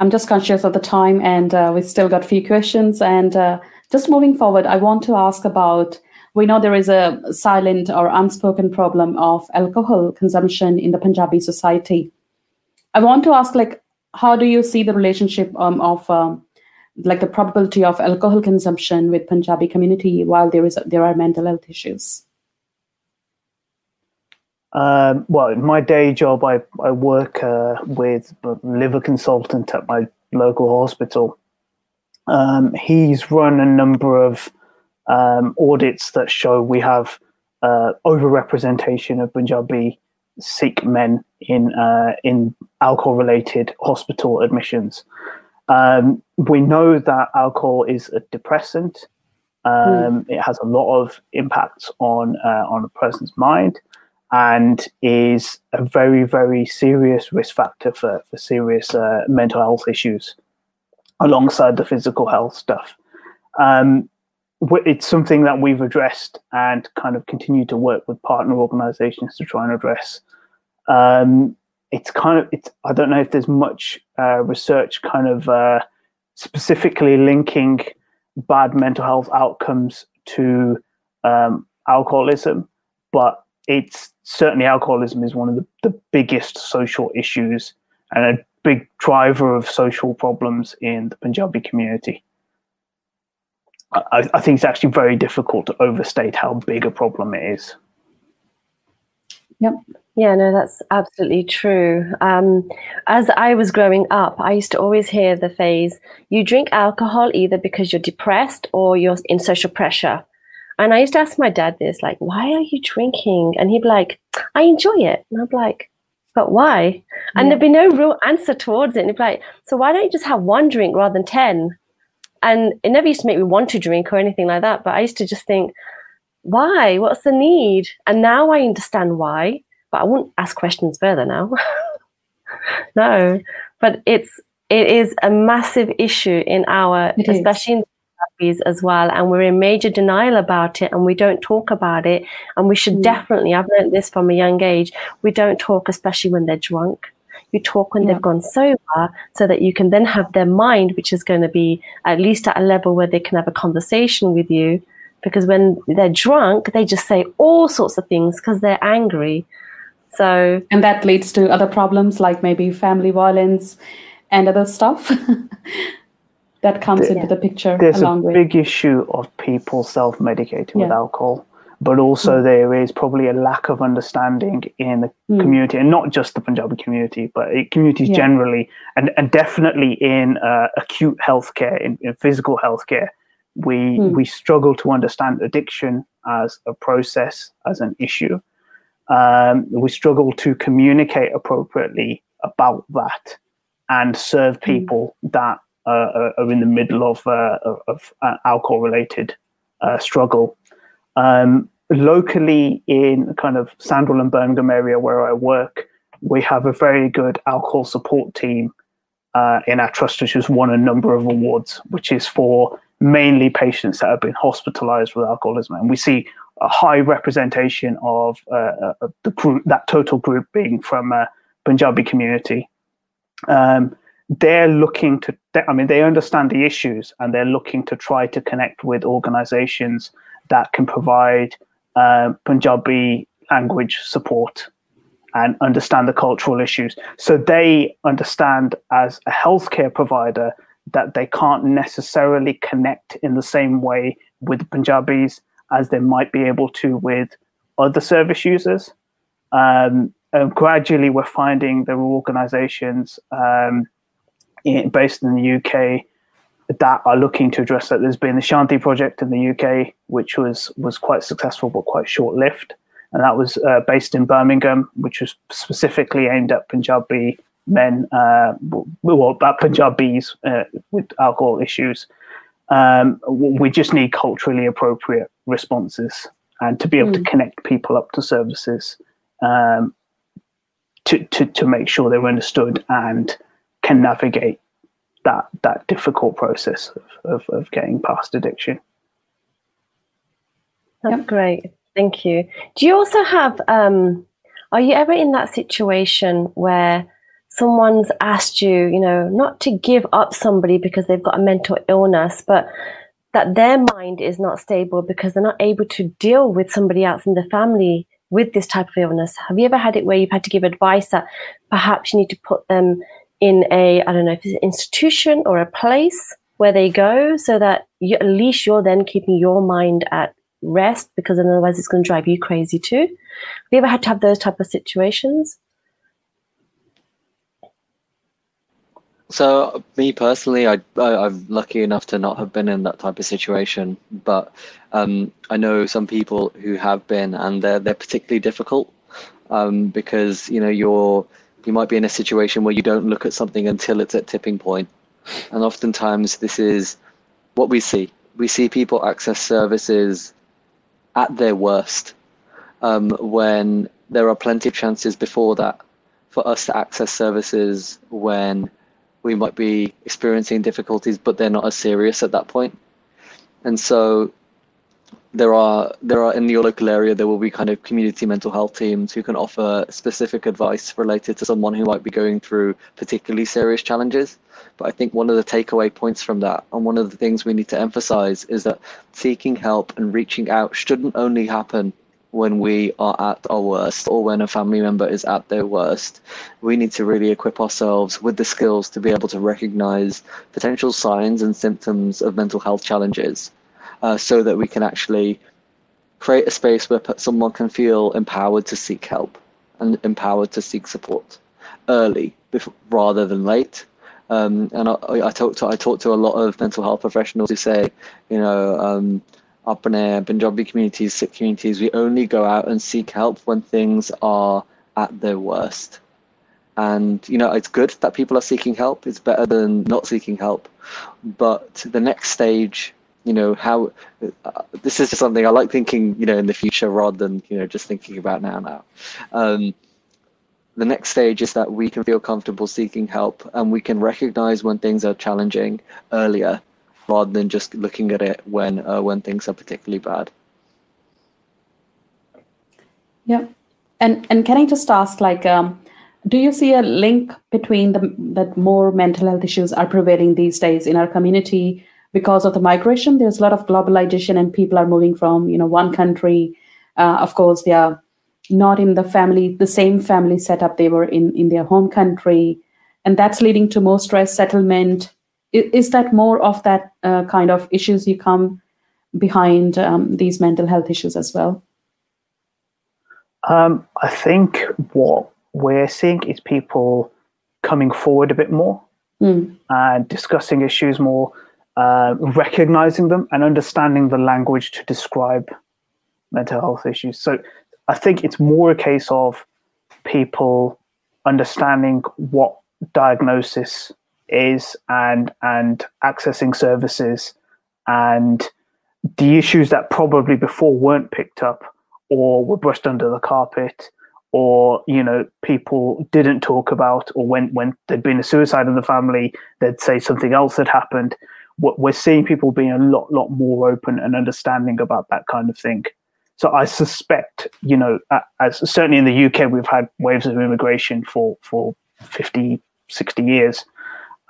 I'm just conscious of the time, and uh, we've still got a few questions. And uh, just moving forward, I want to ask about we know there is a silent or unspoken problem of alcohol consumption in the Punjabi society. I want to ask, like, how do you see the relationship um, of um, like the probability of alcohol consumption with Punjabi community while there is there are mental health issues? Um, well, in my day job, I, I work uh, with a liver consultant at my local hospital. Um, he's run a number of um, audits that show we have uh, overrepresentation of Punjabi Sikh men in uh, in alcohol related hospital admissions. Um, we know that alcohol is a depressant. Um, mm. It has a lot of impacts on uh, on a person's mind and is a very, very serious risk factor for, for serious uh, mental health issues alongside the physical health stuff. Um, it's something that we've addressed and kind of continue to work with partner organizations to try and address. Um, it's kind of, it's, I don't know if there's much uh, research kind of uh, specifically linking bad mental health outcomes to um, alcoholism, but it's certainly alcoholism is one of the, the biggest social issues and a big driver of social problems in the Punjabi community. I, I, think it's actually very difficult to overstate how big a problem it is. Yep. Yeah, no, that's absolutely true. Um, as I was growing up, I used to always hear the phrase, you drink alcohol either because you're depressed or you're in social pressure. And I used to ask my dad this, like, why are you drinking? And he'd be like, I enjoy it. And I'd be like, but why? And yeah. there'd be no real answer towards it. And he'd be like, so why don't you just have one drink rather than 10? And it never used to make me want to drink or anything like that. But I used to just think, why? What's the need? And now I understand why, but I won't ask questions further now. [laughs] no, but it's, it is a massive issue in our, it especially is. in as well and we're in major denial about it and we don't talk about it and we should mm. definitely i've learned this from a young age we don't talk especially when they're drunk you talk when yeah. they've gone sober so that you can then have their mind which is going to be at least at a level where they can have a conversation with you because when they're drunk they just say all sorts of things because they're angry so and that leads to other problems like maybe family violence and other stuff [laughs] that comes into the picture. There's a with. big issue of people self-medicating yeah. with alcohol, but also mm. there is probably a lack of understanding in the mm. community, and not just the Punjabi community, but communities yeah. generally, and and definitely in uh, acute healthcare, in, in physical healthcare, we mm. we struggle to understand addiction as a process, as an issue. Um, we struggle to communicate appropriately about that and serve hmm. people that uh, are in the middle of, uh, of alcohol related uh, struggle. Um, locally in kind of Sandwell and Birmingham area where I work, we have a very good alcohol support team uh, in our trust, which has won a number of awards, which is for mainly patients that have been hospitalized with alcoholism. And we see a high representation of, uh, the group, that total group being from a Punjabi community. Um, they're looking to i mean they understand the issues and they're looking to try to connect with organizations that can provide uh, punjabi language support and understand the cultural issues. So they understand as a healthcare provider that they can't necessarily connect in the same way with punjabis as they might be able to with other service users. Um, gradually we're finding there are organizations um, based in the UK that are looking to address that. There's been the Shanti project in the UK, which was was quite successful but quite short lived, and that was uh, based in Birmingham, which was specifically aimed at Punjabi men, uh, well, at Punjabis uh, with alcohol issues. Um, we just need culturally appropriate responses and to be able mm. to hmm. connect people up to services um, to, to to make sure they're understood and can navigate that that difficult process of, of, of getting past addiction. That's yep. great. Thank you. Do you also have um are you ever in that situation where someone's asked you, you know, not to give up somebody because they've got a mental illness, but that their mind is not stable because they're not able to deal with somebody else in the family with this type of illness. Have you ever had it where you've had to give advice that perhaps you need to put them in a, I don't know if it's an institution or a place where they go so that you, at least you're then keeping your mind at rest because otherwise it's going to drive you crazy too. Have you ever had to have those type of situations? So me personally, I, I am lucky enough to not have been in that type of situation, but um, I know some people who have been, and they're they're particularly difficult um, because you know you're you might be in a situation where you don't look at something until it's at tipping point, and oftentimes this is what we see. We see people access services at their worst um, when there are plenty of chances before that for us to access services when we might be experiencing difficulties, but they're not as serious at that point. And so there are there are in your local area there will be kind of community mental health teams who can offer specific advice related to someone who might be going through particularly serious challenges. But I think one of the takeaway points from that and one of the things we need to emphasize is that seeking help and reaching out shouldn't only happen when we are at our worst or when a family member is at their worst. We need to really equip ourselves with the skills to be able to recognize potential signs and symptoms of mental health challenges uh, so that we can actually create a space where someone can feel empowered to seek help and empowered to seek support early before, rather than late. Um, and I, I talk to I talk to a lot of mental health professionals who say, you know, um, in air, Punjabi communities, Sikh communities, we only go out and seek help when things are at their worst. And you know, it's good that people are seeking help. It's better than not seeking help. But the next stage you know, how uh, this is just something I like thinking, you know, in the future rather than you know just thinking about now. Now, um, the next stage is that we can feel comfortable seeking help and we can recognize when things are challenging earlier rather than just looking at it when uh, when things are particularly bad. Yeah, and and can I just ask, like, um, do you see a link between the that more mental health issues are prevailing these days in our community because of the migration? There's a lot of globalization, and people are moving from you know one country. Uh, of course, they are not in the family, the same family setup they were in in their home country, and that's leading to more stress, settlement, is that more of that uh, kind of issues you come behind um, these mental health issues as well? Um, I think what we're seeing is people coming forward a bit more mm. and discussing issues more, uh, recognizing them and understanding the language to describe mental health issues. So I think it's more a case of people understanding what diagnosis is and and accessing services and the issues that probably before weren't picked up or were brushed under the carpet or you know people didn't talk about or when when there'd been a suicide in the family they'd say something else had happened we're seeing people being a lot lot more open and understanding about that kind of thing so i suspect you know as certainly in the uk we've had waves of immigration for for 50 60 years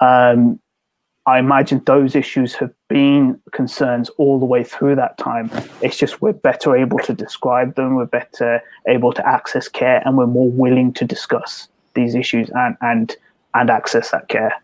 um, I imagine those issues have been concerns all the way through that time. It's just we're better able to describe them, we're better able to access care, and we're more willing to discuss these issues and and and access that care.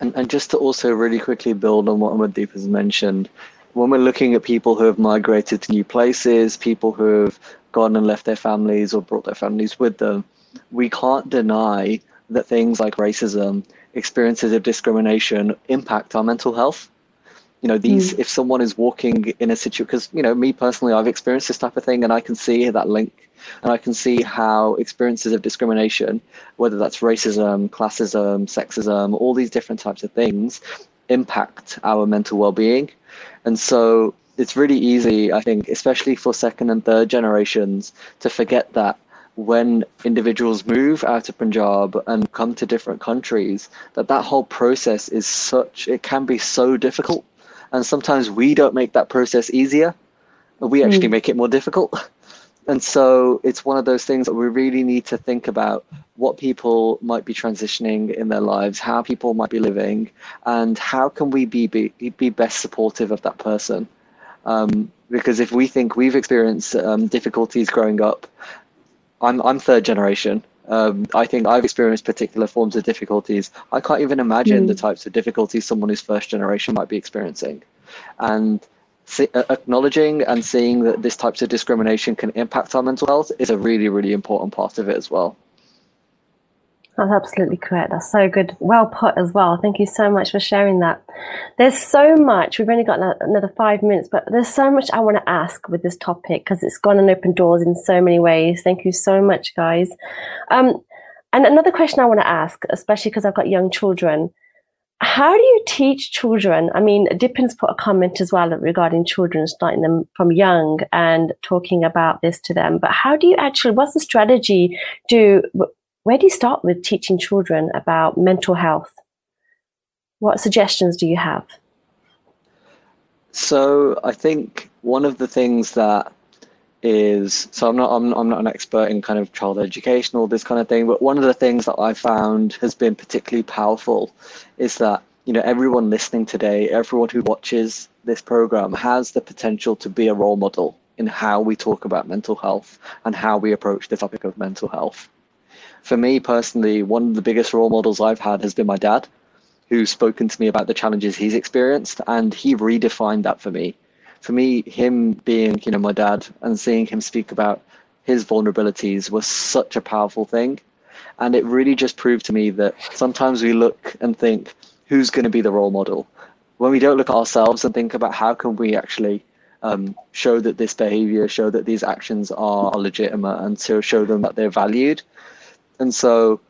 And, and just to also really quickly build on what Amardeep has mentioned, when we're looking at people who have migrated to new places, people who have gone and left their families or brought their families with them, we can't deny that things like racism experiences of discrimination impact our mental health you know these mm. if someone is walking in a situation because you know me personally i've experienced this type of thing and i can see that link and i can see how experiences of discrimination whether that's racism classism sexism all these different types of things impact our mental well-being and so it's really easy i think especially for second and third generations to forget that when individuals move out of Punjab and come to different countries, that that whole process is such, it can be so difficult. And sometimes we don't make that process easier. We actually mm. make it more difficult. [laughs] and so it's one of those things that we really need to think about what people might be transitioning in their lives, how people might be living, and how can we be be, be best supportive of that person. Um, because if we think we've experienced um, difficulties growing up, I'm I'm third generation. Um, I think I've experienced particular forms of difficulties. I can't even imagine mm. the types of difficulties someone who's first generation might be experiencing, and see, uh, acknowledging and seeing that this types of discrimination can impact our mental health is a really really important part of it as well. That's absolutely correct. That's so good. Well put as well. Thank you so much for sharing that. There's so much. We've only got another five minutes, but there's so much I want to ask with this topic because it's gone and opened doors in so many ways. Thank you so much, guys. Um, and another question I want to ask, especially because I've got young children. How do you teach children? I mean, Dippin's put a comment as well regarding children, starting them from young and talking about this to them. But how do you actually, what's the strategy? Do where do you start with teaching children about mental health? What suggestions do you have? So I think one of the things that is so I'm not I'm, I'm not an expert in kind of child education or this kind of thing, but one of the things that I found has been particularly powerful is that you know everyone listening today, everyone who watches this program has the potential to be a role model in how we talk about mental health and how we approach the topic of mental health for me personally, one of the biggest role models I've had has been my dad, who's spoken to me about the challenges he's experienced, and he redefined that for me. For me, him being, you know, my dad and seeing him speak about his vulnerabilities was such a powerful thing. And it really just proved to me that sometimes we look and think, who's going to be the role model? When we don't look at ourselves and think about how can we actually um, show that this behavior, show that these actions are legitimate, and to show them that they're valued, and so,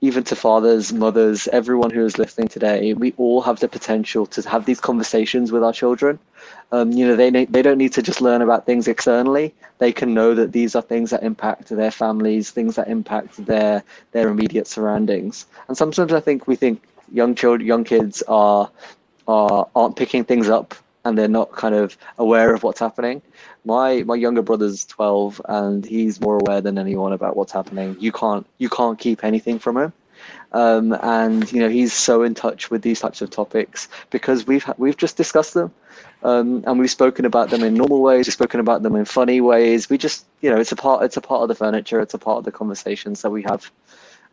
even to fathers, mothers, everyone who is listening today, we all have the potential to have these conversations with our children. Um, you know, they they don't need to just learn about things externally. They can know that these are things that impact their families, things that impact their their immediate surroundings. And sometimes I think we think young children, young kids are are aren't picking things up and they're not kind of aware of what's happening. My my younger brother's 12 and he's more aware than anyone about what's happening. You can't you can't keep anything from him. Um, and you know he's so in touch with these types of topics because we've we've just discussed them um, and we've spoken about them in normal ways we've spoken about them in funny ways we just you know it's a part it's a part of the furniture it's a part of the conversations that we have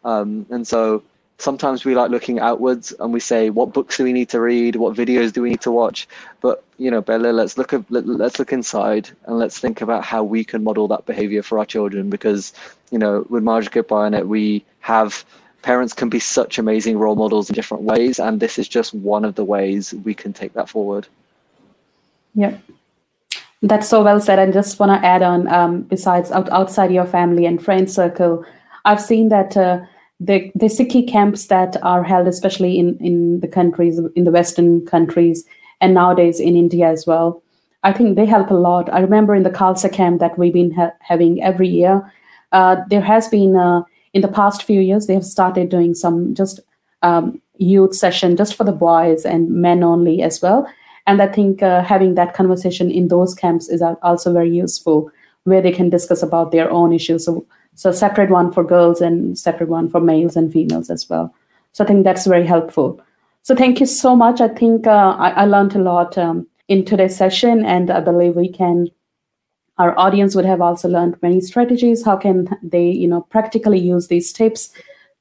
um, and so sometimes we like looking outwards and we say what books do we need to read? What videos do we need to watch? But you know bella let's look at let, us look inside and let's think about how we can model that behavior for our children because you know with Margit Bionet we have parents can be such amazing role models in different ways and this is just one of the ways we can take that forward. Yeah. That's so well said. I just want to add on, um, besides out, outside your family and friend circle, I've seen that uh, the the Sikhi camps that are held, especially in in the countries in the Western countries, and nowadays in India as well. I think they help a lot. I remember in the Khalsa camp that we've been ha- having every year. Uh, there has been uh, in the past few years they have started doing some just um, youth session just for the boys and men only as well. And I think uh, having that conversation in those camps is also very useful, where they can discuss about their own issues. So so separate one for girls and separate one for males and females as well. So I think that's very helpful. So thank you so much. I think uh, I, I, learned a lot um, in today's session, and I believe we can. Our audience would have also learned many strategies. How can they, you know, practically use these tips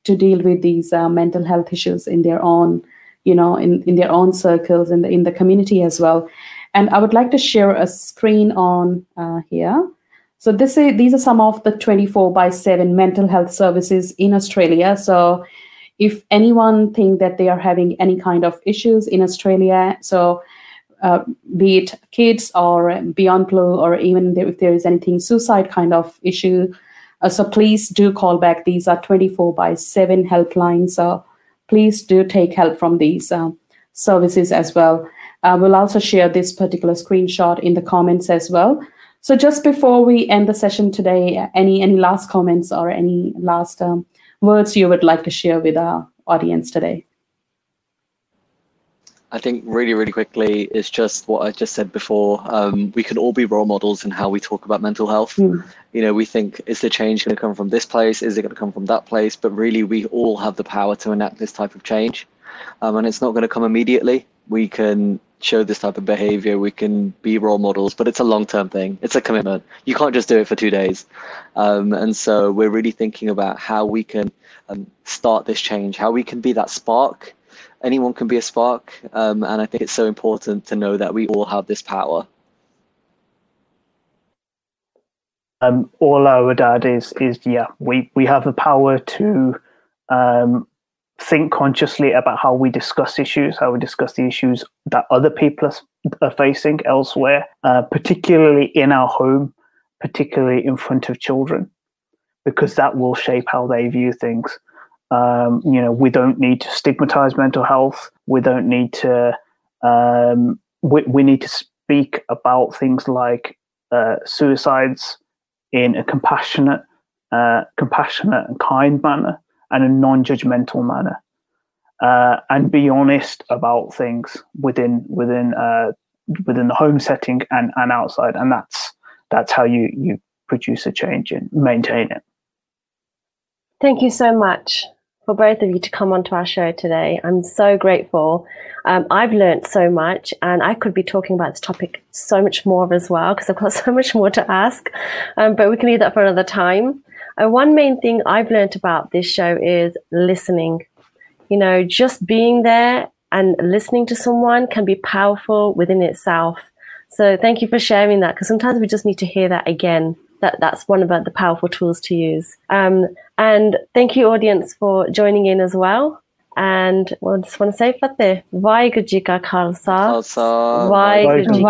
to deal with these uh, mental health issues in their own, you know, in, in their own circles and in, in the community as well. And I would like to share a screen on uh, here. So this is, these are some of the 24 by 7 mental health services in Australia. So if anyone think that they are having any kind of issues in Australia, so uh, be it kids or beyond blue or even if there is anything suicide kind of issue, uh, so please do call back. These are 24 by 7 helplines. So please do take help from these uh, services as well. Uh, we'll also share this particular screenshot in the comments as well. So just before we end the session today, any any last comments or any last um, words you would like to share with our audience today? I think really, really quickly is just what I just said before. Um, we can all be role models in how we talk about mental health. Mm. You know, we think, is the change going to come from this place? Is it going to come from that place? But really, we all have the power to enact this type of change. Um, and it's not going to come immediately. We can show this type of behavior. We can be role models, but it's a long term thing. It's a commitment. You can't just do it for two days. Um, and so we're really thinking about how we can um, start this change, how we can be that spark anyone can be a spark. Um, and I think it's so important to know that we all have this power. Um, all I would add is, is yeah, we, we have the power to um, think consciously about how we discuss issues, how we discuss the issues that other people are, are facing elsewhere, uh, particularly in our home, particularly in front of children, because that will shape how they view things. Um, you know, we don't need to stigmatize mental health. We don't need to. Um, we, we need to speak about things like uh, suicides in a compassionate, uh, compassionate and kind manner, and a non-judgmental manner, uh, and be honest about things within within uh, within the home setting and, and outside. And that's that's how you you produce a change and maintain it. Thank you so much for both of you to come onto our show today. I'm so grateful. Um, I've learned so much, and I could be talking about this topic so much more as well because I've got [laughs] so much more to ask. Um, but we can leave that for another time. And uh, one main thing I've learned about this show is listening. You know, just being there and listening to someone can be powerful within itself. So thank you for sharing that because sometimes we just need to hear that again that that's one of the powerful tools to use. Um, and thank you, audience, for joining in as well. And well, I just want to say Fateh, Vaheguru Ji Ka Khalsa, Khalsa, Vaheguru